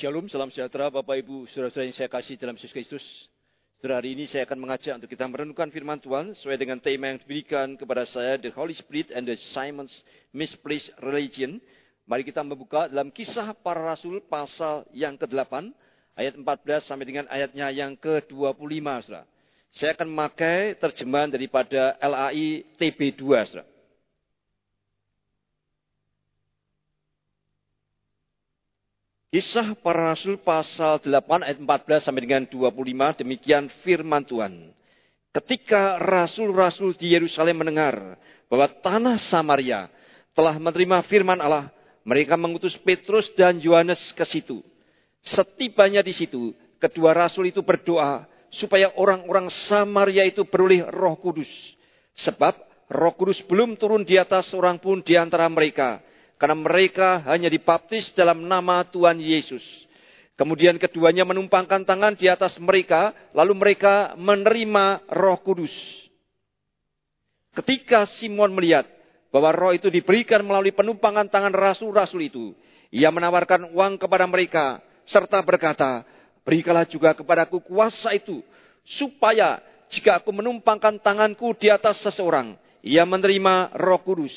Shalom, salam sejahtera Bapak Ibu, saudara-saudara yang saya kasih dalam Yesus Kristus. Saudara, hari ini saya akan mengajak untuk kita merenungkan firman Tuhan sesuai dengan tema yang diberikan kepada saya, The Holy Spirit and the Simon's Misplaced Religion. Mari kita membuka dalam kisah para rasul pasal yang ke-8, ayat 14 sampai dengan ayatnya yang ke-25, saudara. Saya akan memakai terjemahan daripada LAI TB2, saudara. Kisah para Rasul pasal 8 ayat 14 sampai dengan 25 demikian firman Tuhan. Ketika rasul-rasul di Yerusalem mendengar bahwa tanah Samaria telah menerima firman Allah, mereka mengutus Petrus dan Yohanes ke situ. Setibanya di situ, kedua rasul itu berdoa supaya orang-orang Samaria itu beroleh Roh Kudus. Sebab Roh Kudus belum turun di atas seorang pun di antara mereka karena mereka hanya dibaptis dalam nama Tuhan Yesus. Kemudian keduanya menumpangkan tangan di atas mereka, lalu mereka menerima roh kudus. Ketika Simon melihat bahwa roh itu diberikan melalui penumpangan tangan rasul-rasul itu, ia menawarkan uang kepada mereka, serta berkata, berikanlah juga kepadaku kuasa itu, supaya jika aku menumpangkan tanganku di atas seseorang, ia menerima roh kudus.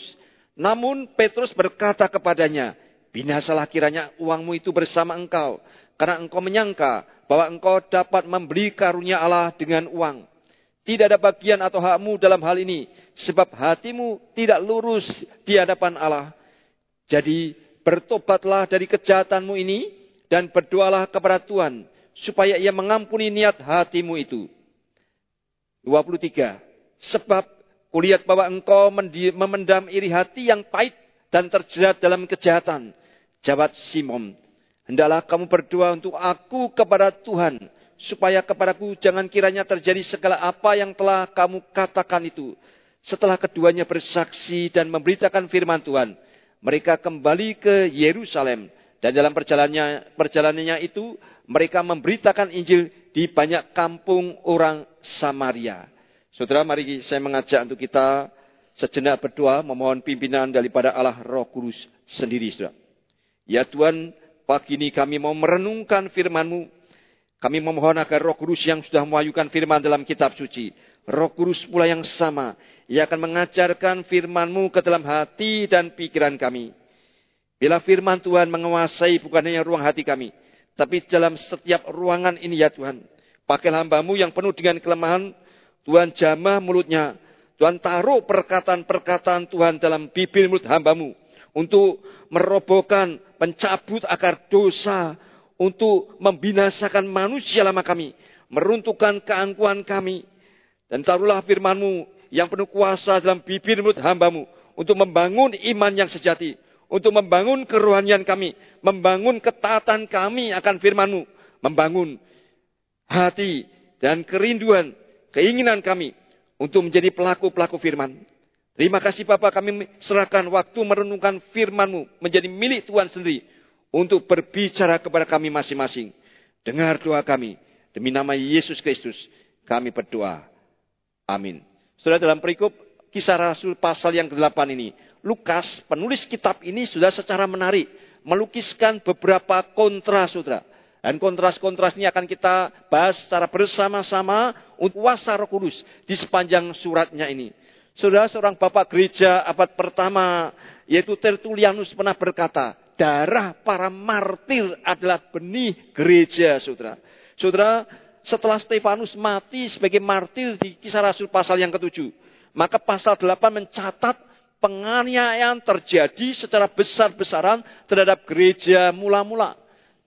Namun Petrus berkata kepadanya, binasalah kiranya uangmu itu bersama engkau, karena engkau menyangka bahwa engkau dapat membeli karunia Allah dengan uang. Tidak ada bagian atau hakmu dalam hal ini, sebab hatimu tidak lurus di hadapan Allah. Jadi bertobatlah dari kejahatanmu ini dan berdoalah kepada Tuhan supaya ia mengampuni niat hatimu itu. 23. Sebab Kulihat bahwa engkau memendam iri hati yang pahit dan terjerat dalam kejahatan. Jawab Simon, hendaklah kamu berdoa untuk aku kepada Tuhan, supaya kepadaku jangan kiranya terjadi segala apa yang telah kamu katakan itu. Setelah keduanya bersaksi dan memberitakan firman Tuhan, mereka kembali ke Yerusalem dan dalam perjalanannya, perjalanannya itu mereka memberitakan Injil di banyak kampung orang Samaria. Saudara, mari saya mengajak untuk kita sejenak berdoa memohon pimpinan daripada Allah Roh Kudus sendiri, saudara. Ya Tuhan, pagi ini kami mau merenungkan firman-Mu. Kami memohon agar Roh Kudus yang sudah mewahyukan firman dalam kitab suci, Roh Kudus pula yang sama, ia akan mengajarkan firman-Mu ke dalam hati dan pikiran kami. Bila firman Tuhan menguasai bukan hanya ruang hati kami, tapi dalam setiap ruangan ini ya Tuhan. Pakai hambamu yang penuh dengan kelemahan, Tuhan jamah mulutnya. Tuhan taruh perkataan-perkataan Tuhan dalam bibir mulut hambamu. Untuk merobohkan, mencabut akar dosa. Untuk membinasakan manusia lama kami. Meruntuhkan keangkuhan kami. Dan taruhlah firmanmu yang penuh kuasa dalam bibir mulut hambamu. Untuk membangun iman yang sejati. Untuk membangun kerohanian kami. Membangun ketaatan kami akan firmanmu. Membangun hati dan kerinduan keinginan kami untuk menjadi pelaku-pelaku firman. Terima kasih Bapak kami serahkan waktu merenungkan firman-Mu menjadi milik Tuhan sendiri untuk berbicara kepada kami masing-masing. Dengar doa kami. Demi nama Yesus Kristus kami berdoa. Amin. Sudah dalam perikop kisah Rasul pasal yang ke-8 ini. Lukas, penulis kitab ini sudah secara menarik melukiskan beberapa kontra saudara. Dan kontras-kontras ini akan kita bahas secara bersama-sama untuk kuasa roh kudus di sepanjang suratnya ini. Saudara seorang bapak gereja abad pertama yaitu Tertullianus pernah berkata, darah para martir adalah benih gereja, saudara. Saudara, setelah Stefanus mati sebagai martir di kisah Rasul pasal yang ketujuh, maka pasal 8 mencatat penganiayaan terjadi secara besar-besaran terhadap gereja mula-mula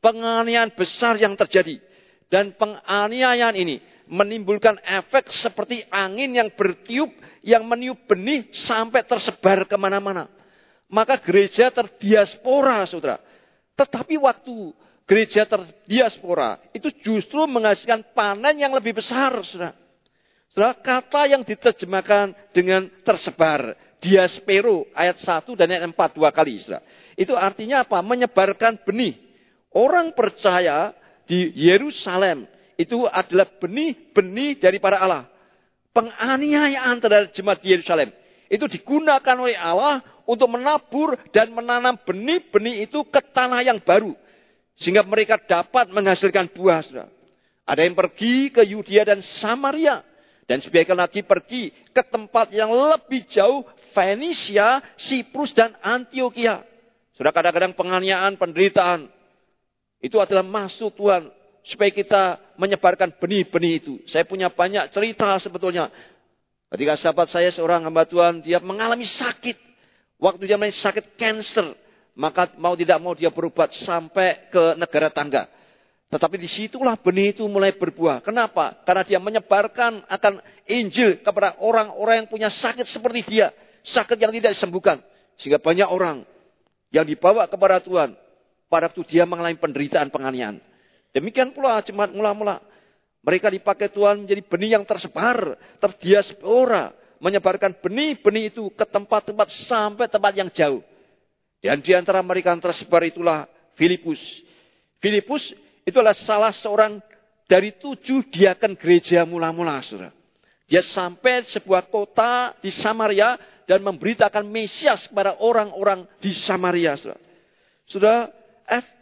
penganiayaan besar yang terjadi. Dan penganiayaan ini menimbulkan efek seperti angin yang bertiup, yang meniup benih sampai tersebar ke mana-mana. Maka gereja terdiaspora, saudara. Tetapi waktu gereja terdiaspora, itu justru menghasilkan panen yang lebih besar, saudara. Saudara, kata yang diterjemahkan dengan tersebar, diaspero, ayat 1 dan ayat 4, dua kali, saudara. Itu artinya apa? Menyebarkan benih Orang percaya di Yerusalem itu adalah benih-benih dari para Allah. Penganiayaan terhadap jemaat di Yerusalem itu digunakan oleh Allah untuk menabur dan menanam benih-benih itu ke tanah yang baru. Sehingga mereka dapat menghasilkan buah. Ada yang pergi ke Yudea dan Samaria. Dan sebagian lagi pergi ke tempat yang lebih jauh. Fenisia, Siprus, dan Antioquia. Sudah kadang-kadang penganiayaan, penderitaan. Itu adalah masuk Tuhan. Supaya kita menyebarkan benih-benih itu. Saya punya banyak cerita sebetulnya. Ketika sahabat saya seorang hamba Tuhan, dia mengalami sakit. Waktu dia mengalami sakit cancer. Maka mau tidak mau dia berobat sampai ke negara tangga. Tetapi di situlah benih itu mulai berbuah. Kenapa? Karena dia menyebarkan akan Injil kepada orang-orang yang punya sakit seperti dia. Sakit yang tidak disembuhkan. Sehingga banyak orang yang dibawa kepada Tuhan. Pada waktu dia mengalami penderitaan penganiayaan. Demikian pula jemaat mula-mula. Mereka dipakai Tuhan menjadi benih yang tersebar, terdiaspora, menyebarkan benih-benih itu ke tempat-tempat sampai tempat yang jauh. Dan di antara mereka yang tersebar itulah Filipus. Filipus itu adalah salah seorang dari tujuh diakan gereja mula-mula, saudara. Dia sampai sebuah kota di Samaria dan memberitakan Mesias kepada orang-orang di Samaria, saudara. Sudah,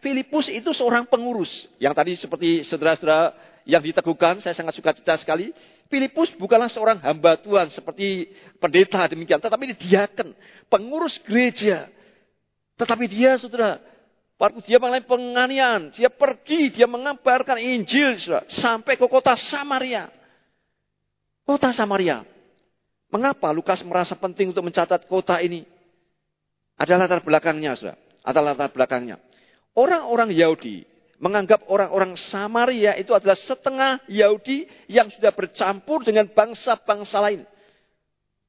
Filipus itu seorang pengurus. Yang tadi seperti saudara-saudara yang diteguhkan, saya sangat suka cerita sekali. Filipus bukanlah seorang hamba Tuhan seperti pendeta demikian, tetapi dia diaken, pengurus gereja. Tetapi dia, saudara, waktu dia mengalami penganiayaan, dia pergi, dia mengabarkan Injil saudara, sampai ke kota Samaria. Kota Samaria. Mengapa Lukas merasa penting untuk mencatat kota ini? Ada latar belakangnya, saudara. Ada latar belakangnya. Orang-orang Yahudi menganggap orang-orang Samaria itu adalah setengah Yahudi yang sudah bercampur dengan bangsa-bangsa lain.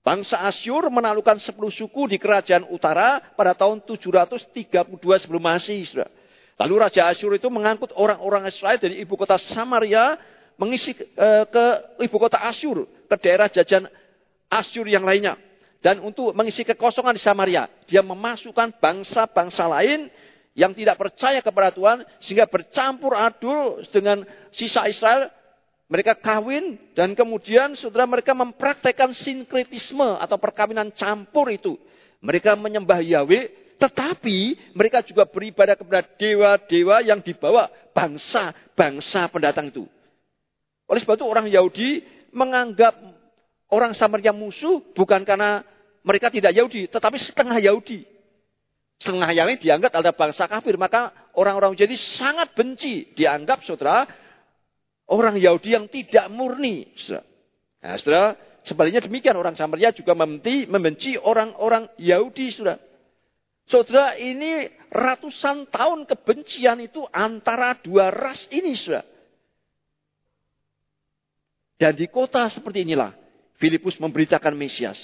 Bangsa Asyur menaklukkan 10 suku di kerajaan utara pada tahun 732 sebelum Masehi. Lalu Raja Asyur itu mengangkut orang-orang Israel dari ibu kota Samaria mengisi eh, ke ibu kota Asyur, ke daerah jajan Asyur yang lainnya. Dan untuk mengisi kekosongan di Samaria, dia memasukkan bangsa-bangsa lain yang tidak percaya kepada Tuhan sehingga bercampur adul dengan sisa Israel mereka kawin dan kemudian saudara mereka mempraktekkan sinkretisme atau perkawinan campur itu. Mereka menyembah Yahweh tetapi mereka juga beribadah kepada dewa-dewa yang dibawa bangsa-bangsa pendatang itu. Oleh sebab itu orang Yahudi menganggap orang Samaria musuh bukan karena mereka tidak Yahudi tetapi setengah Yahudi setengah yang ini dianggap ada bangsa kafir. Maka orang-orang jadi sangat benci. Dianggap saudara, orang Yahudi yang tidak murni. Saudara. Nah, saudara, sebaliknya demikian. Orang Samaria juga membenci, membenci orang-orang Yahudi. Saudara. Saudara, ini ratusan tahun kebencian itu antara dua ras ini. Saudara. Dan di kota seperti inilah, Filipus memberitakan Mesias.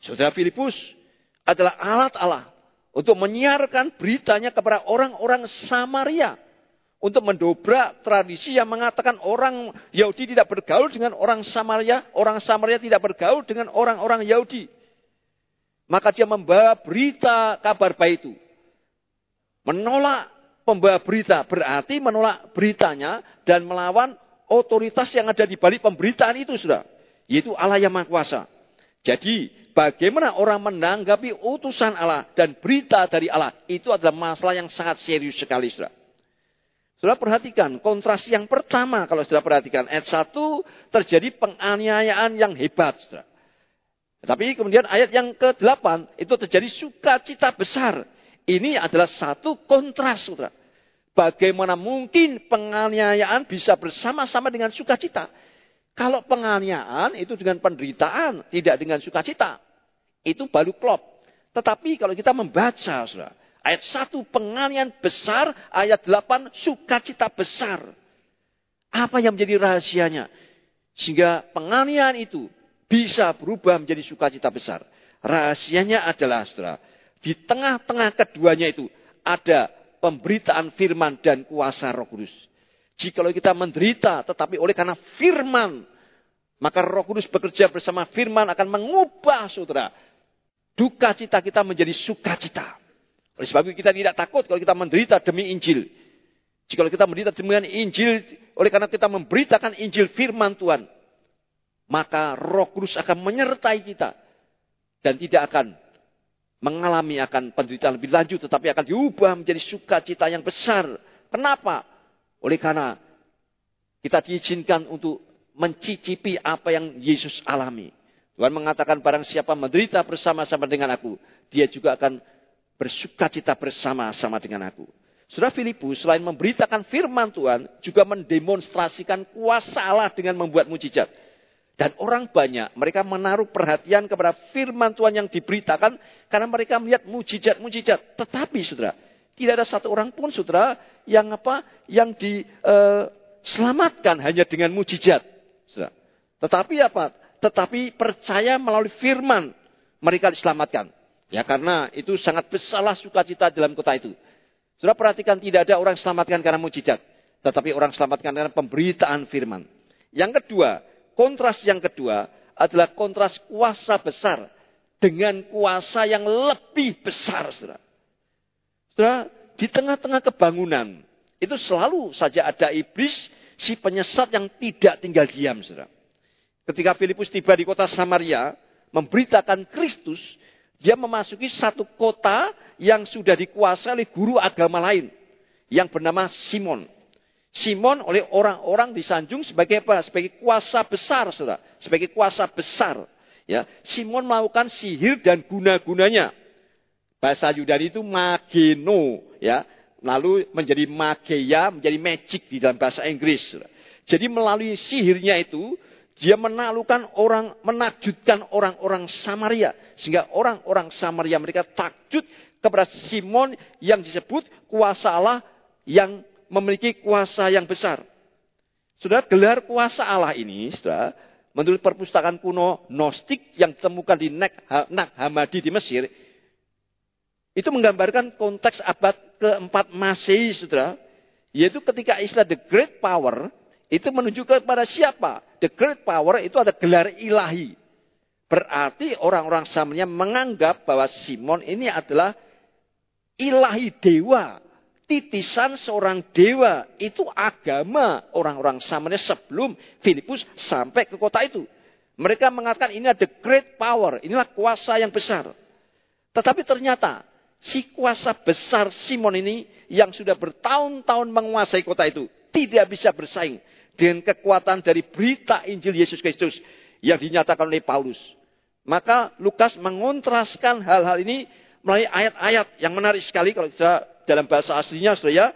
Saudara Filipus adalah alat Allah untuk menyiarkan beritanya kepada orang-orang Samaria. Untuk mendobrak tradisi yang mengatakan orang Yahudi tidak bergaul dengan orang Samaria. Orang Samaria tidak bergaul dengan orang-orang Yahudi. Maka dia membawa berita kabar baik itu. Menolak pembawa berita. Berarti menolak beritanya dan melawan otoritas yang ada di balik pemberitaan itu sudah. Yaitu Allah yang Maha Kuasa. Jadi bagaimana orang menanggapi utusan Allah dan berita dari Allah itu adalah masalah yang sangat serius sekali, Saudara. Saudara perhatikan, kontras yang pertama kalau sudah perhatikan, ayat 1 terjadi penganiayaan yang hebat, Saudara. Tapi kemudian ayat yang ke-8 itu terjadi sukacita besar. Ini adalah satu kontras, Saudara. Bagaimana mungkin penganiayaan bisa bersama-sama dengan sukacita? Kalau penganiayaan itu dengan penderitaan, tidak dengan sukacita. Itu baru klop. Tetapi kalau kita membaca, saudara, ayat 1 penganiayaan besar, ayat 8 sukacita besar. Apa yang menjadi rahasianya? Sehingga penganiayaan itu bisa berubah menjadi sukacita besar. Rahasianya adalah, saudara, di tengah-tengah keduanya itu ada pemberitaan firman dan kuasa roh kudus. Jikalau kita menderita tetapi oleh karena firman, maka Roh Kudus bekerja bersama firman akan mengubah saudara. Duka cita kita menjadi sukacita. Oleh sebab itu kita tidak takut kalau kita menderita demi Injil. Jika kita menderita demi Injil, oleh karena kita memberitakan Injil firman Tuhan, maka Roh Kudus akan menyertai kita dan tidak akan mengalami akan penderitaan lebih lanjut, tetapi akan diubah menjadi sukacita yang besar Kenapa? Oleh karena kita diizinkan untuk mencicipi apa yang Yesus alami. Tuhan mengatakan barang siapa menderita bersama-sama dengan aku, dia juga akan bersuka cita bersama-sama dengan aku. Saudara Filipus selain memberitakan firman Tuhan, juga mendemonstrasikan kuasa Allah dengan membuat mujizat. Dan orang banyak, mereka menaruh perhatian kepada firman Tuhan yang diberitakan karena mereka melihat mujizat-mujizat. Tetapi saudara, tidak ada satu orang pun saudara yang apa yang diselamatkan hanya dengan mujizat. Tetapi apa? Tetapi percaya melalui firman mereka diselamatkan. Ya karena itu sangat besarlah sukacita dalam kota itu. Saudara perhatikan tidak ada orang diselamatkan karena mujizat. Tetapi orang diselamatkan karena pemberitaan firman. Yang kedua, Kontras yang kedua adalah kontras kuasa besar dengan kuasa yang lebih besar, saudara. Saudara, di tengah-tengah kebangunan, itu selalu saja ada iblis, si penyesat yang tidak tinggal diam, saudara. Ketika Filipus tiba di kota Samaria, memberitakan Kristus, dia memasuki satu kota yang sudah dikuasai oleh guru agama lain, yang bernama Simon. Simon oleh orang-orang disanjung sebagai apa? Sebagai kuasa besar, saudara. Sebagai kuasa besar. Ya, Simon melakukan sihir dan guna-gunanya. Bahasa Yunani itu mageno, ya. Lalu menjadi mageia, menjadi magic di dalam bahasa Inggris. Jadi melalui sihirnya itu, dia menaklukkan orang, menakjutkan orang-orang Samaria. Sehingga orang-orang Samaria mereka takjut kepada Simon yang disebut kuasa Allah yang memiliki kuasa yang besar. Sudah gelar kuasa Allah ini, sudah menurut perpustakaan kuno Gnostik yang ditemukan di Nag Hammadi di Mesir, itu menggambarkan konteks abad keempat Masehi, saudara, yaitu ketika istilah the great power itu menunjukkan kepada siapa? The great power itu ada gelar ilahi. Berarti orang-orang Samaria menganggap bahwa Simon ini adalah ilahi dewa titisan seorang dewa. Itu agama orang-orang Samaria sebelum Filipus sampai ke kota itu. Mereka mengatakan ini ada great power. Inilah kuasa yang besar. Tetapi ternyata si kuasa besar Simon ini yang sudah bertahun-tahun menguasai kota itu. Tidak bisa bersaing dengan kekuatan dari berita Injil Yesus Kristus yang dinyatakan oleh Paulus. Maka Lukas mengontraskan hal-hal ini melalui ayat-ayat yang menarik sekali kalau kita dalam bahasa aslinya saudara ya.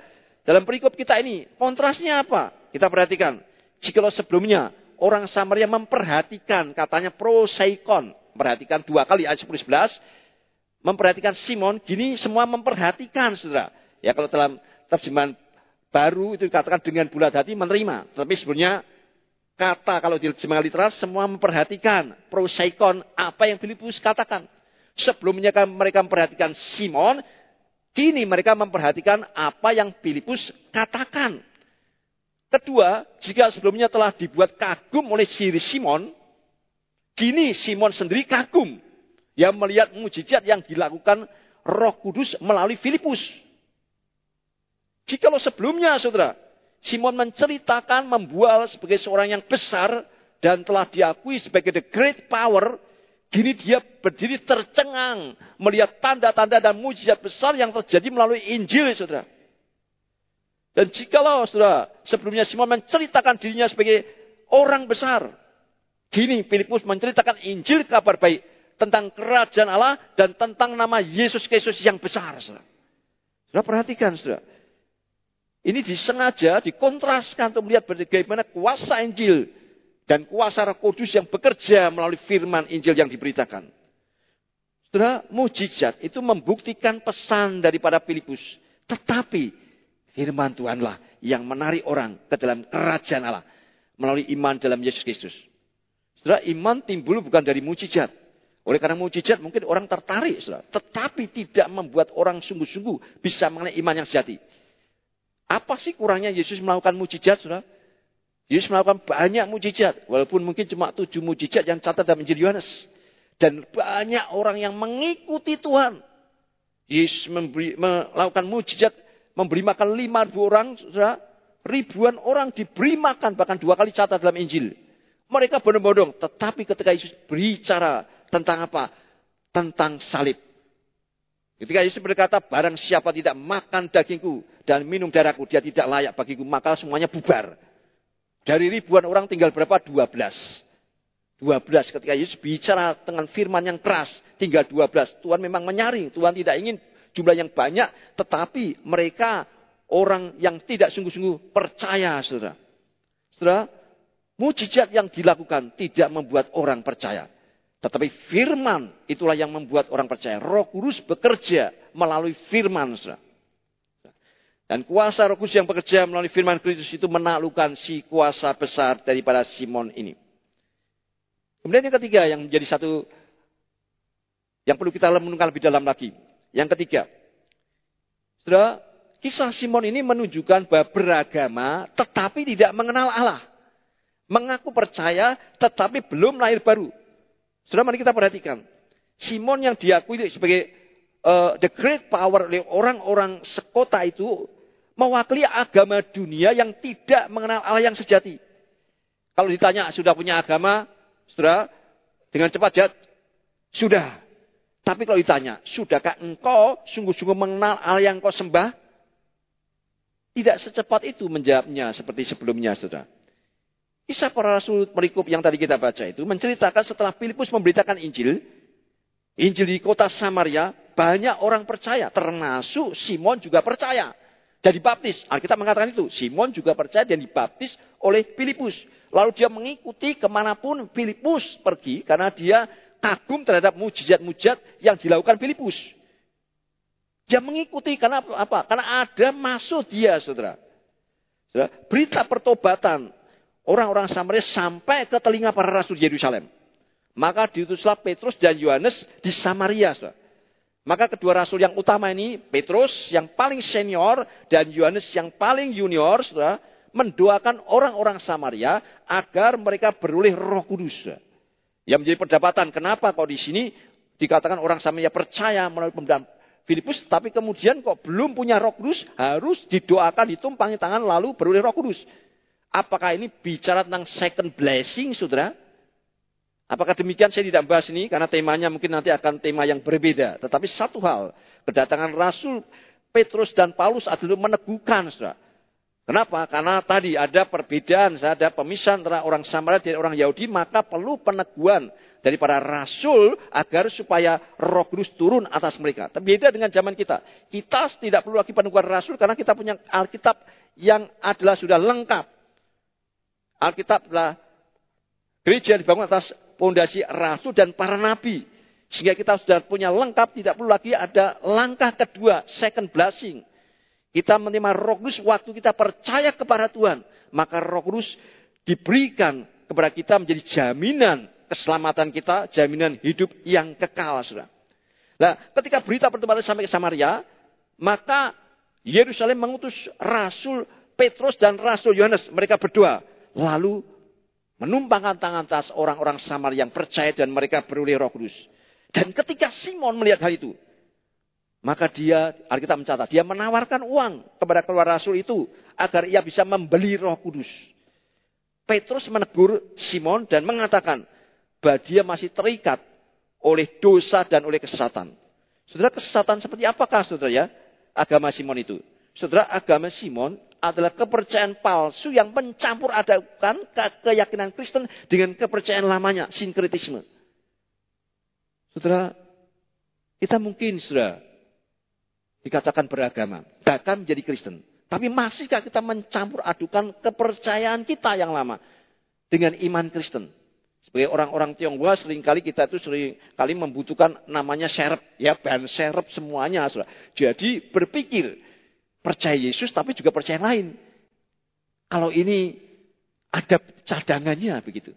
Dalam perikop kita ini, kontrasnya apa? Kita perhatikan. Jikalau sebelumnya orang Samaria memperhatikan katanya prosaikon. Perhatikan dua kali ayat 10 11. Memperhatikan Simon, gini semua memperhatikan saudara. Ya kalau dalam terjemahan baru itu dikatakan dengan bulat hati menerima. Tapi sebelumnya kata kalau di terjemahan literal semua memperhatikan prosaikon apa yang Filipus katakan. Sebelumnya kan mereka memperhatikan Simon, Kini mereka memperhatikan apa yang Filipus katakan. Kedua, jika sebelumnya telah dibuat kagum oleh Siri Simon, kini Simon sendiri kagum. Yang melihat mujizat yang dilakukan roh kudus melalui Filipus. Jikalau sebelumnya, saudara, Simon menceritakan membual sebagai seorang yang besar dan telah diakui sebagai the great power, Kini dia berdiri tercengang melihat tanda-tanda dan mujizat besar yang terjadi melalui Injil, saudara. Dan jikalau, saudara, sebelumnya Simon menceritakan dirinya sebagai orang besar. Kini Filipus menceritakan Injil kabar baik tentang kerajaan Allah dan tentang nama Yesus Kristus yang besar. Saudara, saudara perhatikan, saudara. Ini disengaja dikontraskan untuk melihat bagaimana kuasa Injil dan kuasa Roh Kudus yang bekerja melalui firman Injil yang diberitakan. Saudara, mujizat itu membuktikan pesan daripada Filipus. Tetapi firman Tuhanlah yang menarik orang ke dalam kerajaan Allah melalui iman dalam Yesus Kristus. Saudara, iman timbul bukan dari mujizat. Oleh karena mujizat mungkin orang tertarik, saudara. Tetapi tidak membuat orang sungguh-sungguh bisa mengenai iman yang sejati. Apa sih kurangnya Yesus melakukan mujizat, saudara? Yesus melakukan banyak mujizat. Walaupun mungkin cuma tujuh mujizat yang catat dalam Injil Yohanes. Dan banyak orang yang mengikuti Tuhan. Yesus memberi, melakukan mujizat. Memberi makan lima ribu orang. Saudara, ribuan orang diberi makan. Bahkan dua kali catat dalam Injil. Mereka benar-benar. Tetapi ketika Yesus berbicara tentang apa? Tentang salib. Ketika Yesus berkata, barang siapa tidak makan dagingku dan minum darahku, dia tidak layak bagiku, maka semuanya bubar. Dari ribuan orang tinggal berapa? Dua belas. Dua belas. Ketika Yesus bicara dengan firman yang keras, tinggal dua belas. Tuhan memang menyaring. Tuhan tidak ingin jumlah yang banyak, tetapi mereka orang yang tidak sungguh-sungguh percaya, saudara. Saudara, mujizat yang dilakukan tidak membuat orang percaya. Tetapi firman itulah yang membuat orang percaya. Roh Kudus bekerja melalui firman. Dan kuasa roh kudus yang bekerja melalui firman Kristus itu menaklukkan si kuasa besar daripada Simon ini. Kemudian yang ketiga yang menjadi satu yang perlu kita menunggu lebih dalam lagi. Yang ketiga, saudara, kisah Simon ini menunjukkan bahwa beragama tetapi tidak mengenal Allah. Mengaku percaya tetapi belum lahir baru. Saudara mari kita perhatikan. Simon yang diakui sebagai uh, the great power oleh orang-orang sekota itu mewakili agama dunia yang tidak mengenal Allah yang sejati. Kalau ditanya sudah punya agama, saudara, dengan cepat jawab, sudah. Tapi kalau ditanya, sudahkah engkau sungguh-sungguh mengenal Allah yang kau sembah? Tidak secepat itu menjawabnya seperti sebelumnya, saudara. Kisah para rasul perikop yang tadi kita baca itu menceritakan setelah Filipus memberitakan Injil, Injil di kota Samaria, banyak orang percaya, termasuk Simon juga percaya. Dan dibaptis. Alkitab mengatakan itu. Simon juga percaya dan dibaptis oleh Filipus. Lalu dia mengikuti ke mana pun Filipus pergi karena dia kagum terhadap mujizat-mujizat yang dilakukan Filipus. Dia mengikuti karena apa? Karena ada masuk dia, saudara berita pertobatan orang-orang Samaria sampai ke telinga para rasul Yerusalem. Maka diutuslah Petrus dan Yohanes di Samaria. Maka kedua rasul yang utama ini, Petrus yang paling senior dan Yohanes yang paling junior, saudara, mendoakan orang-orang Samaria agar mereka beroleh roh kudus. Yang menjadi perdebatan, kenapa kok di sini dikatakan orang Samaria percaya melalui pemberian Filipus, tapi kemudian kok belum punya roh kudus, harus didoakan, ditumpangi tangan, lalu beroleh roh kudus. Apakah ini bicara tentang second blessing, saudara? Apakah demikian saya tidak bahas ini karena temanya mungkin nanti akan tema yang berbeda. Tetapi satu hal, kedatangan Rasul Petrus dan Paulus adalah meneguhkan, saudara. Kenapa? Karena tadi ada perbedaan, ada pemisahan antara orang Samaria dan orang Yahudi, maka perlu peneguhan dari para rasul agar supaya roh kudus turun atas mereka. Beda dengan zaman kita. Kita tidak perlu lagi peneguhan rasul karena kita punya Alkitab yang adalah sudah lengkap. Alkitab adalah gereja dibangun atas pondasi rasul dan para nabi. Sehingga kita sudah punya lengkap, tidak perlu lagi ada langkah kedua, second blessing. Kita menerima roh kudus waktu kita percaya kepada Tuhan. Maka roh kudus diberikan kepada kita menjadi jaminan keselamatan kita, jaminan hidup yang kekal. Saudara. Nah, ketika berita pertemuan sampai ke Samaria, maka Yerusalem mengutus Rasul Petrus dan Rasul Yohanes. Mereka berdua. Lalu menumpangkan tangan atas orang-orang Samar yang percaya dan mereka beroleh roh kudus. Dan ketika Simon melihat hal itu, maka dia, Alkitab mencatat, dia menawarkan uang kepada keluar rasul itu agar ia bisa membeli roh kudus. Petrus menegur Simon dan mengatakan bahwa dia masih terikat oleh dosa dan oleh kesesatan. Saudara, kesesatan seperti apakah saudara ya? Agama Simon itu. Saudara, agama Simon adalah kepercayaan palsu yang mencampur adakan keyakinan Kristen dengan kepercayaan lamanya, sinkretisme. Saudara, kita mungkin sudah dikatakan beragama, bahkan menjadi Kristen. Tapi masihkah kita mencampur adukan kepercayaan kita yang lama dengan iman Kristen? Sebagai orang-orang Tionghoa sering kali kita itu sering kali membutuhkan namanya serep. Ya, bahan serep semuanya. Saudara. Jadi berpikir, percaya Yesus tapi juga percaya yang lain. Kalau ini ada cadangannya begitu.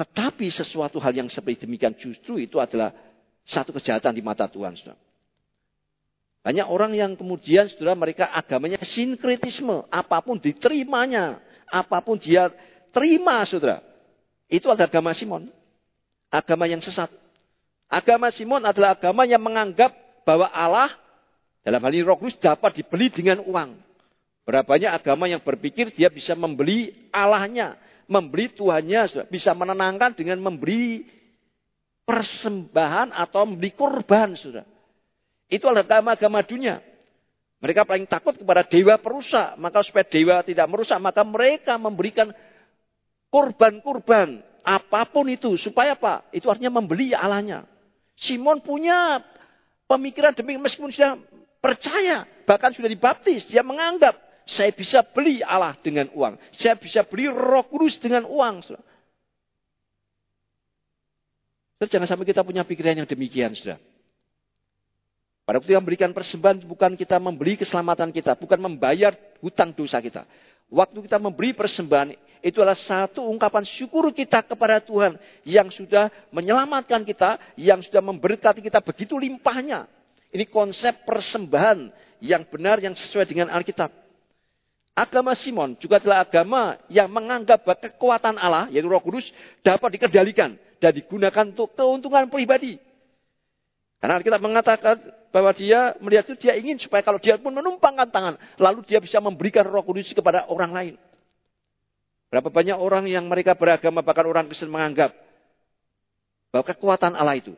Tetapi sesuatu hal yang seperti demikian justru itu adalah satu kejahatan di mata Tuhan. Saudara. Banyak orang yang kemudian saudara mereka agamanya sinkretisme. Apa pun diterimanya. Apa pun dia terima saudara. Itu adalah agama Simon. Agama yang sesat. Agama Simon adalah agama yang menganggap bahwa Allah dalam hal ini roh kudus dapat dibeli dengan uang. Berapa banyak agama yang berpikir dia bisa membeli Allahnya, membeli Tuhannya, bisa menenangkan dengan memberi persembahan atau membeli korban, sudah. Itu adalah agama-agama dunia. Mereka paling takut kepada dewa perusak. Maka supaya dewa tidak merusak, maka mereka memberikan kurban-kurban. Apa pun itu. Supaya apa? Itu artinya membeli Allahnya. Simon punya pemikiran demi meskipun sudah percaya. Bahkan sudah dibaptis. Dia menganggap saya bisa beli Allah dengan uang. Saya bisa beli roh kudus dengan uang. Terus jangan sampai kita punya pikiran yang demikian, saudara. Pada waktu yang memberikan persembahan bukan kita membeli keselamatan kita, bukan membayar hutang dosa kita. Waktu kita memberi persembahan itu adalah satu ungkapan syukur kita kepada Tuhan yang sudah menyelamatkan kita, yang sudah memberkati kita begitu limpahnya. Ini konsep persembahan yang benar yang sesuai dengan Alkitab. Agama Simon juga adalah agama yang menganggap bahwa kekuatan Allah, yaitu Roh Kudus, dapat dikendalikan dan digunakan untuk keuntungan pribadi. Karena kita mengatakan bahwa dia melihat itu dia ingin supaya kalau dia pun menumpangkan tangan, lalu dia bisa memberikan roh kudus kepada orang lain. Berapa banyak orang yang mereka beragama bahkan orang Kristen menganggap bahwa kekuatan Allah itu,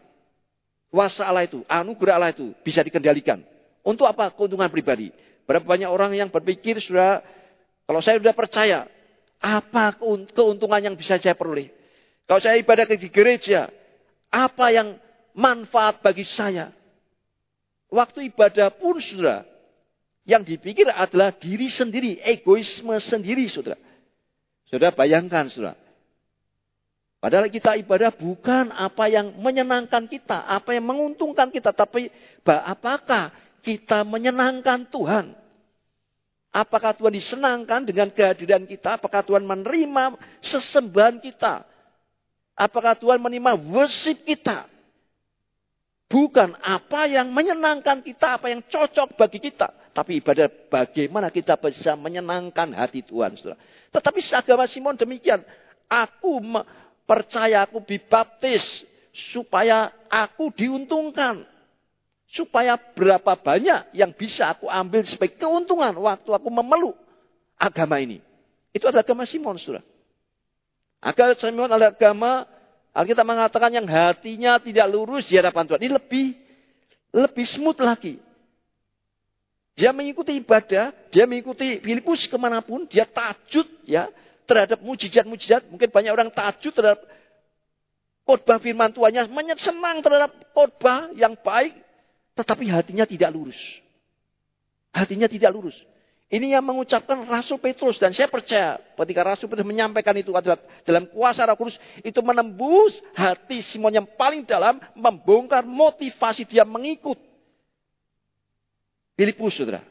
kuasa Allah itu, anugerah Allah itu bisa dikendalikan. Untuk apa? Keuntungan pribadi. Berapa banyak orang yang berpikir sudah, kalau saya sudah percaya, apa keuntungan yang bisa saya peroleh? Kalau saya ibadah ke gereja, apa yang manfaat bagi saya. Waktu ibadah pun saudara, yang dipikir adalah diri sendiri, egoisme sendiri saudara. Saudara bayangkan saudara. Padahal kita ibadah bukan apa yang menyenangkan kita, apa yang menguntungkan kita, tapi apakah kita menyenangkan Tuhan? Apakah Tuhan disenangkan dengan kehadiran kita? Apakah Tuhan menerima sesembahan kita? Apakah Tuhan menerima worship kita? Bukan apa yang menyenangkan kita, apa yang cocok bagi kita. Tapi ibadah bagaimana kita bisa menyenangkan hati Tuhan. Tetapi seagama Simon demikian. Aku percaya aku dibaptis supaya aku diuntungkan. Supaya berapa banyak yang bisa aku ambil sebagai keuntungan waktu aku memeluk agama ini. Itu adalah agama Simon, saudara. Agama Simon adalah agama Alkitab mengatakan yang hatinya tidak lurus di hadapan Tuhan. Ini lebih lebih smooth lagi. Dia mengikuti ibadah, dia mengikuti Filipus ke mana pun, dia tajud ya terhadap mujizat-mujizat. Mungkin banyak orang tajud terhadap khotbah firman Tuhannya, senang terhadap khotbah yang baik, tetapi hatinya tidak lurus. Hatinya tidak lurus. Ini yang mengucapkan Rasul Petrus. Dan saya percaya ketika Rasul Petrus menyampaikan itu adalah dalam kuasa Roh Kudus. Itu menembus hati Simon yang paling dalam. Membongkar motivasi dia mengikut. Filipus saudara.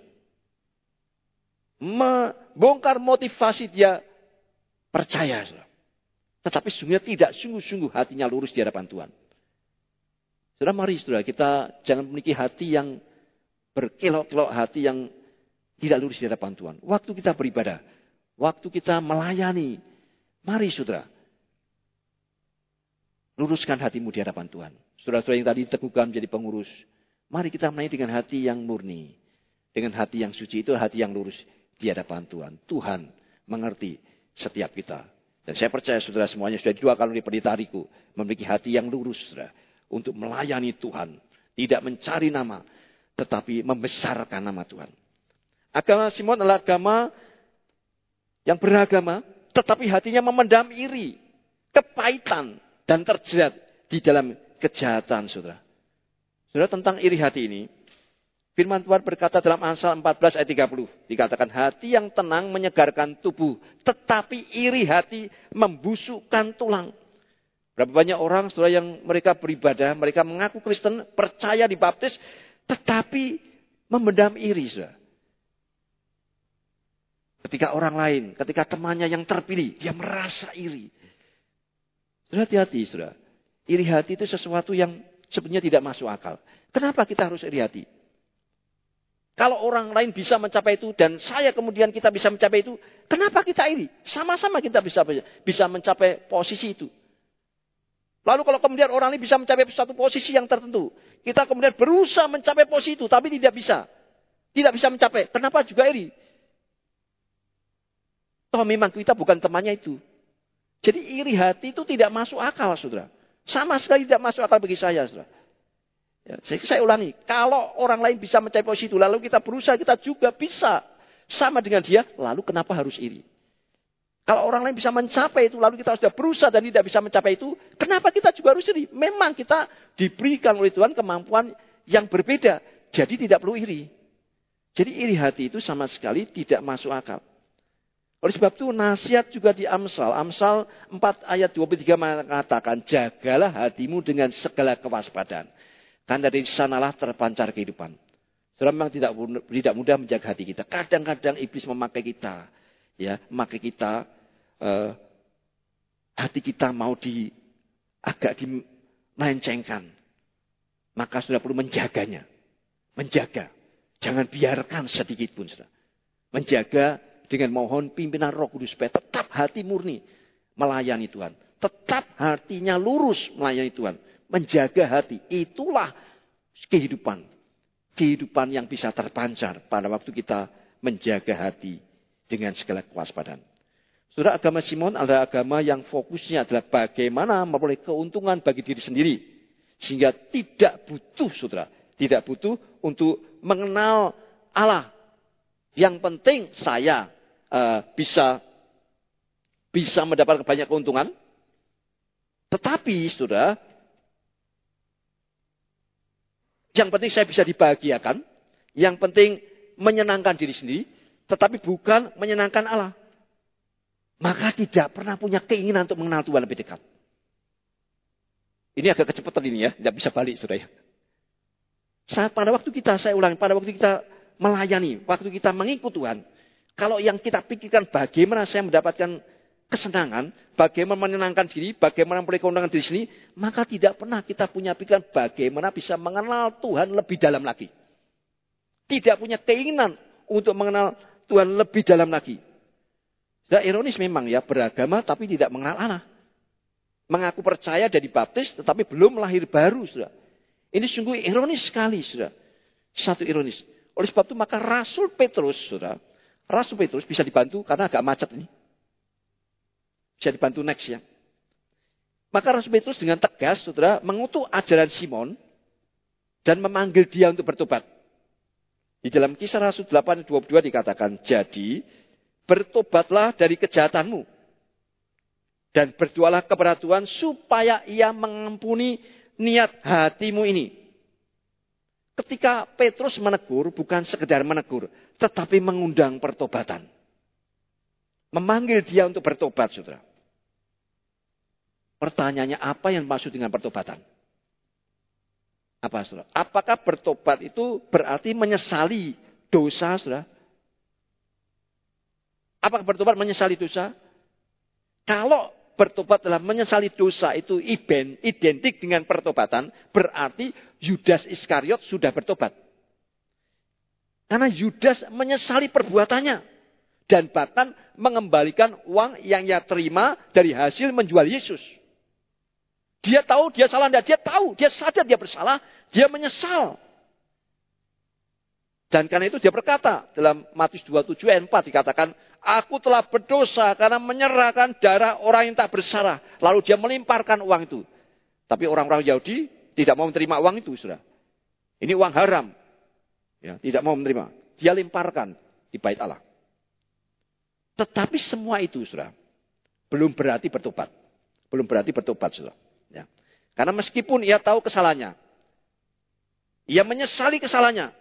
Membongkar motivasi dia percaya. Tetapi sungguhnya tidak sungguh-sungguh hatinya lurus di hadapan Tuhan. Saudara mari saudara kita jangan memiliki hati yang berkelok-kelok. Hati yang tidak lurus di hadapan Tuhan. Waktu kita beribadah, waktu kita melayani, mari saudara, luruskan hatimu di hadapan Tuhan. Saudara-saudara yang tadi teguhkan menjadi pengurus, mari kita melayani dengan hati yang murni, dengan hati yang suci itu hati yang lurus di hadapan Tuhan. Tuhan mengerti setiap kita. Dan saya percaya saudara semuanya sudah dua kali pendetariku memiliki hati yang lurus saudara. Untuk melayani Tuhan. Tidak mencari nama. Tetapi membesarkan nama Tuhan. Agama Simon adalah agama yang beragama, tetapi hatinya memendam iri, kepahitan, dan terjerat di dalam kejahatan, saudara. Saudara, tentang iri hati ini, firman Tuhan berkata dalam Amsal 14 ayat 30, dikatakan hati yang tenang menyegarkan tubuh, tetapi iri hati membusukkan tulang. Berapa banyak orang saudara yang mereka beribadah, mereka mengaku Kristen, percaya dibaptis, tetapi memendam iri, saudara. Ketika orang lain, ketika temannya yang terpilih, dia merasa iri. Sudah hati-hati, sudah. Iri hati itu sesuatu yang sebenarnya tidak masuk akal. Kenapa kita harus iri hati? Kalau orang lain bisa mencapai itu dan saya kemudian kita bisa mencapai itu, kenapa kita iri? Sama-sama kita bisa bisa mencapai posisi itu. Lalu kalau kemudian orang lain bisa mencapai satu posisi yang tertentu, kita kemudian berusaha mencapai posisi itu tapi tidak bisa. Tidak bisa mencapai. Kenapa juga iri? Toh memang kita bukan temannya itu. Jadi iri hati itu tidak masuk akal, saudara. Sama sekali tidak masuk akal bagi saya, saudara. Ya, saya, ulangi, kalau orang lain bisa mencapai posisi itu, lalu kita berusaha, kita juga bisa sama dengan dia, lalu kenapa harus iri? Kalau orang lain bisa mencapai itu, lalu kita sudah berusaha dan tidak bisa mencapai itu, kenapa kita juga harus iri? Memang kita diberikan oleh Tuhan kemampuan yang berbeda, jadi tidak perlu iri. Jadi iri hati itu sama sekali tidak masuk akal. Oleh sebab itu nasihat juga di Amsal. Amsal 4 ayat 23 mengatakan, jagalah hatimu dengan segala kewaspadaan. Karena dari sanalah terpancar kehidupan. Saudara memang tidak, tidak mudah menjaga hati kita. Kadang-kadang iblis memakai kita ya maka kita uh, hati kita mau di agak dimencengkan. Maka sudah perlu menjaganya. Menjaga. Jangan biarkan sedikit pun sudah menjaga dengan mohon pimpinan Roh Kudus supaya tetap hati murni melayani Tuhan. Tetap hatinya lurus melayani Tuhan menjaga hati itulah kehidupan kehidupan yang bisa terpancar pada waktu kita menjaga hati dengan segala kewaspadaan. Saudara agama Simon adalah agama yang fokusnya adalah bagaimana memperoleh keuntungan bagi diri sendiri. Sehingga tidak butuh, saudara. Tidak butuh untuk mengenal Allah. Yang penting saya uh, bisa bisa mendapatkan banyak keuntungan. Tetapi, saudara, yang penting saya bisa dibahagiakan. Yang penting menyenangkan diri sendiri tetapi bukan menyenangkan Allah. Maka tidak pernah punya keinginan untuk mengenal Tuhan lebih dekat. Ini agak kecepatan ini ya, tidak bisa balik saudara ya. Saat pada waktu kita, saya ulangi, pada waktu kita melayani, waktu kita mengikut Tuhan, kalau yang kita pikirkan bagaimana saya mendapatkan kesenangan, bagaimana menyenangkan diri, bagaimana memperoleh keuntungan diri sini, maka tidak pernah kita punya pikiran bagaimana bisa mengenal Tuhan lebih dalam lagi. Tidak punya keinginan untuk mengenal Tuhan lebih dalam lagi. Sudah ironis memang ya, beragama tapi tidak mengenal Allah. Mengaku percaya dari baptis tetapi belum lahir baru, sudah. Ini sungguh ironis sekali, sudah. Satu ironis. Oleh sebab itu maka Rasul Petrus, sudah. Rasul Petrus bisa dibantu karena agak macet ini. Bisa dibantu next ya. Maka Rasul Petrus dengan tegas, saudara, mengutuk ajaran Simon dan memanggil dia untuk bertobat. Di dalam kisah Rasul 8 22 dikatakan, jadi bertobatlah dari kejahatanmu. Dan berdoalah kepada Tuhan supaya ia mengampuni niat hatimu ini. Ketika Petrus menegur, bukan sekedar menegur, tetapi mengundang pertobatan. Memanggil dia untuk bertobat, saudara. Pertanyaannya apa yang maksud dengan pertobatan? Apa saudara? Apakah bertobat itu berarti menyesali dosa saudara? Apakah bertobat menyesali dosa? Kalau bertobat adalah menyesali dosa itu identik dengan pertobatan, berarti Yudas Iskariot sudah bertobat. Karena Yudas menyesali perbuatannya dan bahkan mengembalikan uang yang ia terima dari hasil menjual Yesus. Dia tahu dia salah, dan dia tahu, dia sadar dia bersalah, dia menyesal. Dan karena itu dia berkata dalam Matius 27 ayat 4 dikatakan, Aku telah berdosa karena menyerahkan darah orang yang tak bersalah. Lalu dia melimparkan uang itu. Tapi orang-orang Yahudi tidak mau menerima uang itu, sudah. Ini uang haram. Ya, tidak mau menerima. Dia limparkan di bait Allah. Tetapi semua itu, sudah, belum berarti bertobat. Belum berarti bertobat, sudah. Karena meskipun ia tahu kesalahannya, ia menyesali kesalahannya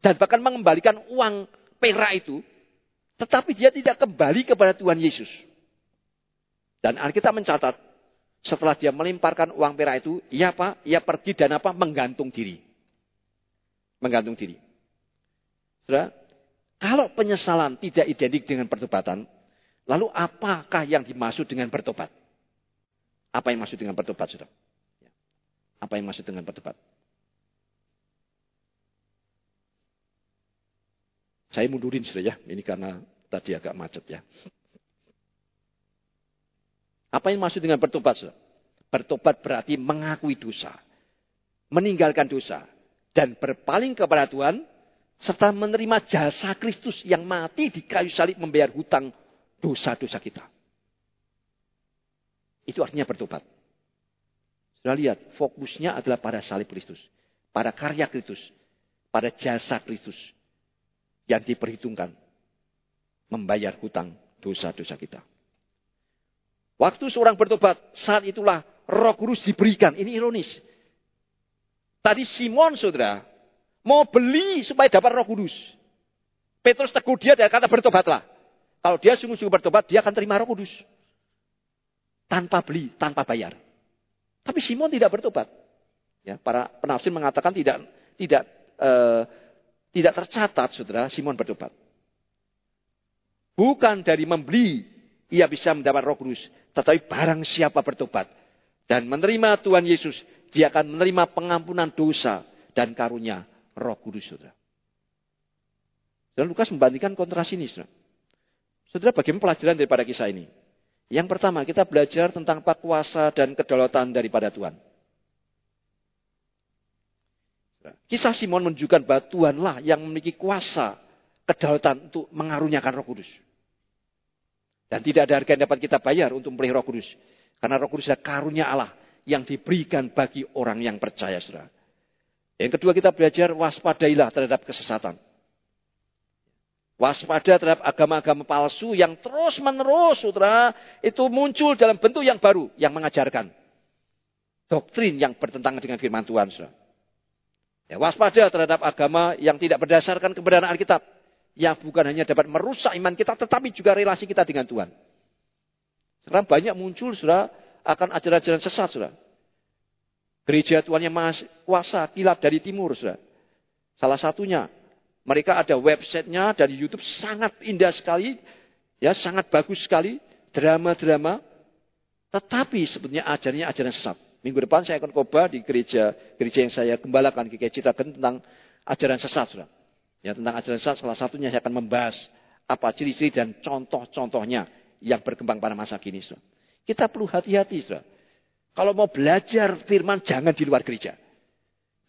dan bahkan mengembalikan uang perak itu, tetapi dia tidak kembali kepada Tuhan Yesus. Dan Alkitab mencatat, setelah dia melimparkan uang perak itu, ia apa? Ia pergi dan apa? Menggantung diri. Menggantung diri. Saudara, kalau penyesalan tidak identik dengan pertobatan, lalu apakah yang dimaksud dengan bertobat? Apa yang maksud dengan bertobat, saudara? Apa yang maksud dengan bertobat? Saya mundurin saudara ya, ini karena tadi agak macet ya. Apa yang maksud dengan bertobat? Bertobat berarti mengakui dosa, meninggalkan dosa, dan berpaling kepada Tuhan, serta menerima jasa Kristus yang mati di kayu salib membayar hutang dosa-dosa kita. Itu artinya bertobat. Sudah lihat, fokusnya adalah pada salib Kristus. pada karya Kristus, pada jasa Kristus yang diperhitungkan membayar hutang dosa-dosa kita. Waktu seorang bertobat, saat itulah roh kudus diberikan. Ini ironis. Tadi Simon, saudara, mau beli supaya dapat roh kudus. Petrus tegur dia dan kata bertobatlah. Kalau dia sungguh-sungguh bertobat, dia akan terima roh kudus. Tanpa beli, tanpa bayar. Tapi Simon tidak bertobat. Ya, para penafsir mengatakan tidak tidak eh, tidak tercatat, saudara, Simon bertobat. Bukan dari membeli ia bisa mendapat roh kudus, tetapi barang siapa bertobat dan menerima Tuhan Yesus, dia akan menerima pengampunan dosa dan karunia roh kudus, saudara. Dan Lukas membandingkan kontras ini, saudara. Saudara, bagaimana pelajaran daripada kisah ini? Yang pertama, kita belajar tentang pak kuasa dan kedaulatan daripada Tuhan. Kisah Simon menunjukkan bahwa Tuhanlah yang memiliki kuasa kedaulatan untuk mengaruniakan roh kudus. Dan tidak ada harga yang dapat kita bayar untuk membeli roh kudus. Karena roh kudus adalah karunia Allah yang diberikan bagi orang yang percaya. Yang kedua kita belajar waspadailah terhadap kesesatan. Waspada terhadap agama-agama palsu yang terus menerus saudara itu muncul dalam bentuk yang baru yang mengajarkan doktrin yang bertentangan dengan firman Tuhan saudara. Ya, waspada terhadap agama yang tidak berdasarkan kebenaran Alkitab. Yang bukan hanya dapat merusak iman kita, tetapi juga relasi kita dengan Tuhan. Sekarang banyak muncul, sudah akan ajaran-ajaran sesat, sudah. Gereja Tuhan yang maha kuasa, kilat dari timur, sudah. Salah satunya, mereka ada websitenya dari YouTube sangat indah sekali, ya sangat bagus sekali, drama-drama. Tetapi sebetulnya ajarannya ajaran sesat. Minggu depan saya akan khotbah di gereja gereja yang saya gembalakan di Citakan tentang ajaran sesat, Saudara. Ya, tentang ajaran sesat salah satunya saya akan membahas apa ciri-ciri dan contoh-contohnya yang berkembang pada masa kini, Saudara. Kita perlu hati-hati, Saudara. Kalau mau belajar firman jangan di luar gereja.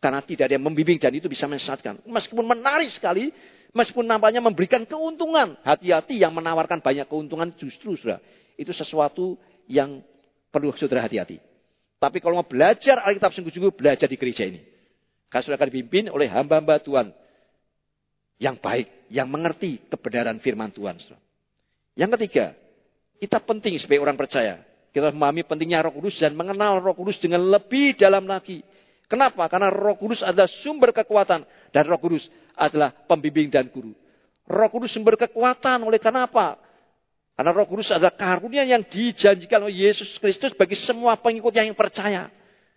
Karena tidak ada yang membimbing dan itu bisa menyesatkan. Meskipun menarik sekali, meskipun nampaknya memberikan keuntungan. Hati-hati yang menawarkan banyak keuntungan justru, Saudara. Itu sesuatu yang perlu saudara hati-hati. Tapi kalau mau belajar Alkitab sungguh-sungguh, belajar di gereja ini. Karena sudah akan dipimpin oleh hamba-hamba Tuhan. Yang baik, yang mengerti kebenaran firman Tuhan. Yang ketiga, kita penting sebagai orang percaya. Kita memahami pentingnya roh kudus dan mengenal roh kudus dengan lebih dalam lagi. Kenapa? Karena roh kudus adalah sumber kekuatan. Dan roh kudus adalah pembimbing dan guru. Roh kudus sumber kekuatan oleh karena apa? Karena roh kudus adalah karunia yang dijanjikan oleh Yesus Kristus bagi semua pengikutnya yang percaya.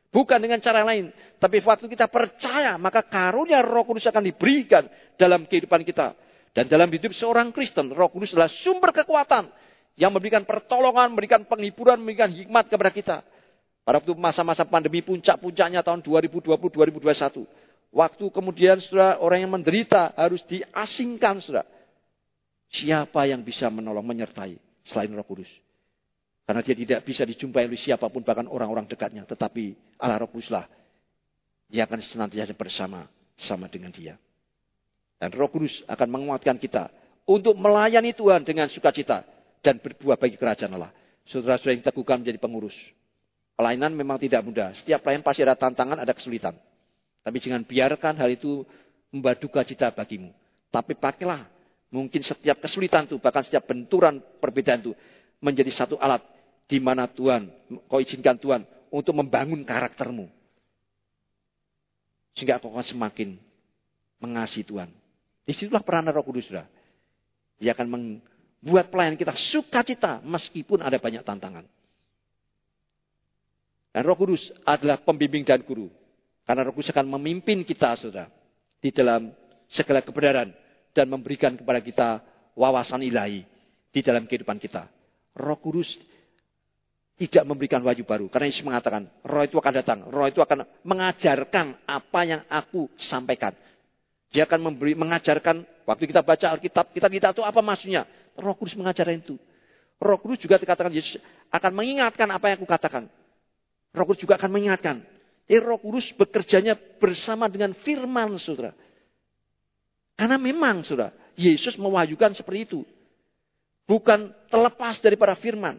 Bukan dengan cara lain. Tapi waktu kita percaya, maka karunia roh kudus akan diberikan dalam kehidupan kita. Dan dalam hidup seorang Kristen, roh kudus adalah sumber kekuatan. Yang memberikan pertolongan, memberikan penghiburan, memberikan hikmat kepada kita. Pada waktu masa-masa pandemi puncak-puncaknya tahun 2020-2021. Waktu kemudian saudara, orang yang menderita harus diasingkan saudara Siapa yang bisa menolong, menyertai selain roh kudus? Karena dia tidak bisa dijumpai oleh siapa pun, bahkan orang-orang dekatnya. Tetapi Allah roh kuduslah. Dia akan senantiasa bersama sama dengan dia. Dan roh kudus akan menguatkan kita untuk melayani Tuhan dengan sukacita dan berbuah bagi kerajaan Allah. Saudara-saudara yang teguhkan menjadi pengurus. Pelayanan memang tidak mudah. Setiap pelayan pasti ada tantangan, ada kesulitan. Tapi jangan biarkan hal itu membawa duka cita bagimu. Tapi pakailah Mungkin setiap kesulitan itu, bahkan setiap benturan perbedaan itu menjadi satu alat di mana Tuhan, kau izinkan Tuhan untuk membangun karaktermu. Sehingga kau semakin mengasihi Tuhan. Di situlah peranan roh kudus. Sudah. Dia akan membuat pelayan kita sukacita meskipun ada banyak tantangan. Dan roh kudus adalah pembimbing dan guru. Karena roh kudus akan memimpin kita, saudara. Di dalam segala kebenaran dan memberikan kepada kita wawasan ilahi di dalam kehidupan kita. Roh Kudus tidak memberikan wahyu baru. Karena Yesus mengatakan, roh itu akan datang. Roh itu akan mengajarkan apa yang aku sampaikan. Dia akan memberi, mengajarkan, waktu kita baca Alkitab, kita tidak tahu apa maksudnya. Roh Kudus mengajarkan itu. Roh Kudus juga dikatakan Yesus akan mengingatkan apa yang aku katakan. Roh Kudus juga akan mengingatkan. Jadi Roh Kudus bekerjanya bersama dengan firman, saudara. Karena memang sudah Yesus mewahyukan seperti itu. Bukan terlepas daripada firman.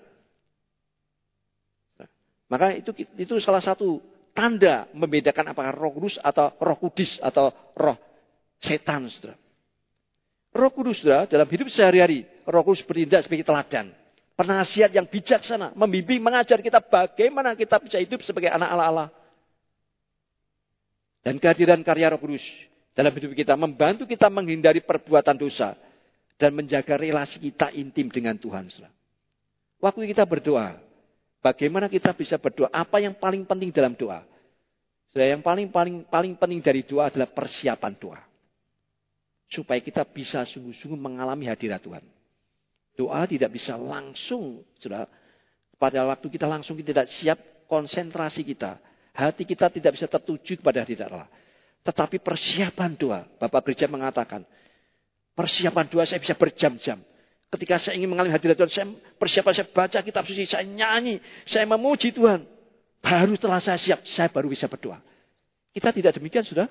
Maka itu itu salah satu tanda membedakan apakah roh kudus atau roh kudis atau roh setan, saudara. Roh kudus, saudara, dalam hidup sehari-hari, roh kudus bertindak sebagai teladan. Penasihat yang bijaksana, membimbing, mengajar kita bagaimana kita bisa hidup sebagai anak Allah Allah. Dan kehadiran karya roh kudus dalam hidup kita membantu kita menghindari perbuatan dosa dan menjaga relasi kita intim dengan Tuhan. Waktu kita berdoa, Bagaimana kita bisa berdoa? Apa yang paling penting dalam doa? Yang paling paling paling penting dari doa adalah persiapan doa. Supaya kita bisa sungguh-sungguh mengalami hadirat Tuhan. Doa tidak bisa langsung, sudah pada waktu kita langsung kita tidak siap konsentrasi kita. Hati kita tidak bisa tertuju kepada hadirat Allah. Tetapi persiapan doa, Bapak Gereja mengatakan, persiapan doa saya bisa berjam-jam. Ketika saya ingin mengalami hadirat Tuhan, saya persiapan saya baca kitab suci, saya nyanyi, saya memuji Tuhan. Baru setelah saya siap, saya baru bisa berdoa. Kita tidak demikian, sudah.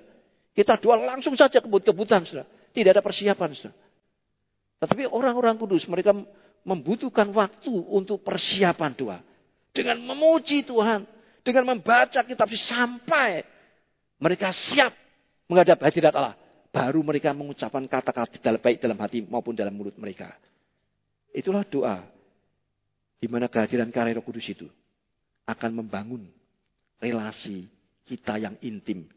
Kita doa langsung saja kebut-kebutan, sudah. Tidak ada persiapan, sudah. Tetapi orang-orang kudus, mereka membutuhkan waktu untuk persiapan doa. Dengan memuji Tuhan, dengan membaca kitab sampai mereka siap menghadap hadirat Allah. Baru mereka mengucapkan kata-kata baik dalam hati maupun dalam mulut mereka. Itulah doa. Di mana kehadiran karya roh kudus itu akan membangun relasi kita yang intim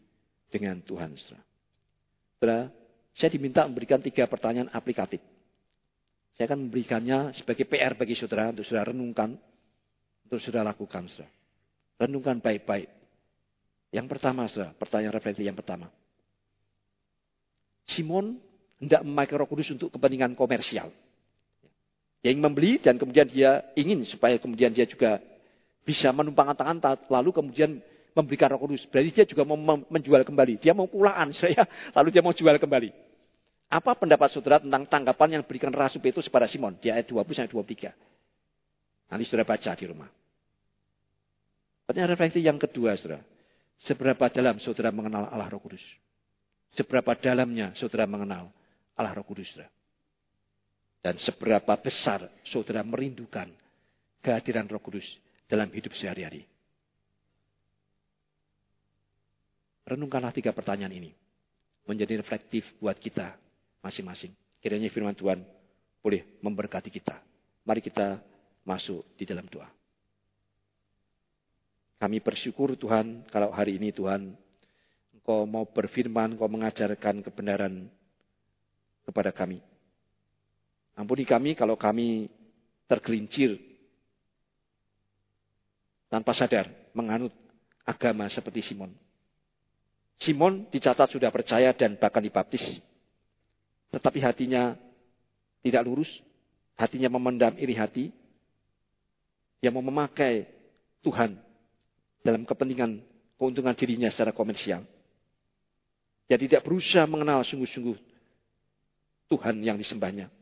dengan Tuhan. Saudara, saya diminta memberikan tiga pertanyaan aplikatif. Saya akan memberikannya sebagai PR bagi saudara untuk saudara renungkan, untuk saudara lakukan. Saudara. Renungkan baik-baik. Yang pertama, saudara, pertanyaan refleksi yang pertama. Simon hendak memakai roh kudus untuk kepentingan komersial. Dia ingin membeli dan kemudian dia ingin supaya kemudian dia juga bisa menumpang antang-antang lalu kemudian memberikan roh kudus. Berarti dia juga mau menjual kembali. Dia mau pulaan saya, lalu dia mau jual kembali. Apa pendapat saudara tentang tanggapan yang diberikan Rasul Petrus kepada Simon? Di ayat 20 sampai 23. Nanti saudara baca di rumah. Pertanyaan refleksi yang kedua, saudara. Seberapa dalam saudara mengenal Allah Roh Kudus? Seberapa dalamnya saudara mengenal Allah Roh Kudus, saudara? Dan seberapa besar saudara merindukan kehadiran roh kudus dalam hidup sehari-hari. Renungkanlah tiga pertanyaan ini. Menjadi reflektif buat kita masing-masing. Kiranya firman Tuhan boleh memberkati kita. Mari kita masuk di dalam doa. Kami bersyukur Tuhan kalau hari ini Tuhan Engkau mau berfirman, Engkau mengajarkan kebenaran kepada kami. Ampuni kami kalau kami tergelincir tanpa sadar menganut agama seperti Simon. Simon dicatat sudah percaya dan bahkan dibaptis. Tetapi hatinya tidak lurus, hatinya memendam iri hati. Yang mau memakai Tuhan dalam kepentingan keuntungan dirinya secara komersial. Dia tidak berusaha mengenal sungguh-sungguh Tuhan yang disembahnya.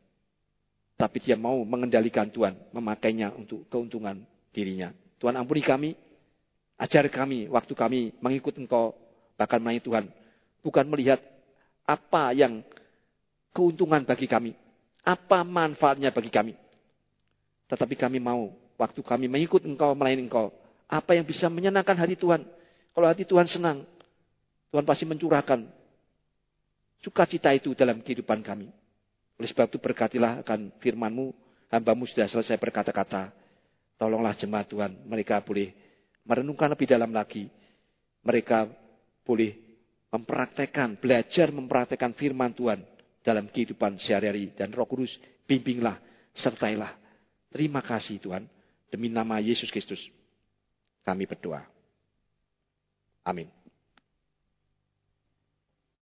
Tapi dia mau mengendalikan Tuhan, memakainya untuk keuntungan dirinya. Tuhan ampuni kami, ajar kami waktu kami mengikut Engkau, bahkan melayani Tuhan. Bukan melihat apa yang keuntungan bagi kami, apa manfaatnya bagi kami. Tetapi kami mau waktu kami mengikut Engkau, melayani Engkau, apa yang bisa menyenangkan hati Tuhan. Kalau hati Tuhan senang, Tuhan pasti mencurahkan sukacita itu dalam kehidupan kami. Oleh sebab itu berkatilah akan firmanmu, hambamu sudah selesai berkata-kata. Tolonglah jemaat Tuhan, mereka boleh merenungkan lebih dalam lagi. Mereka boleh mempraktekkan, belajar mempraktekkan firman Tuhan dalam kehidupan sehari-hari. Dan roh kudus, bimbinglah, sertailah. Terima kasih Tuhan, demi nama Yesus Kristus. Kami berdoa. Amin.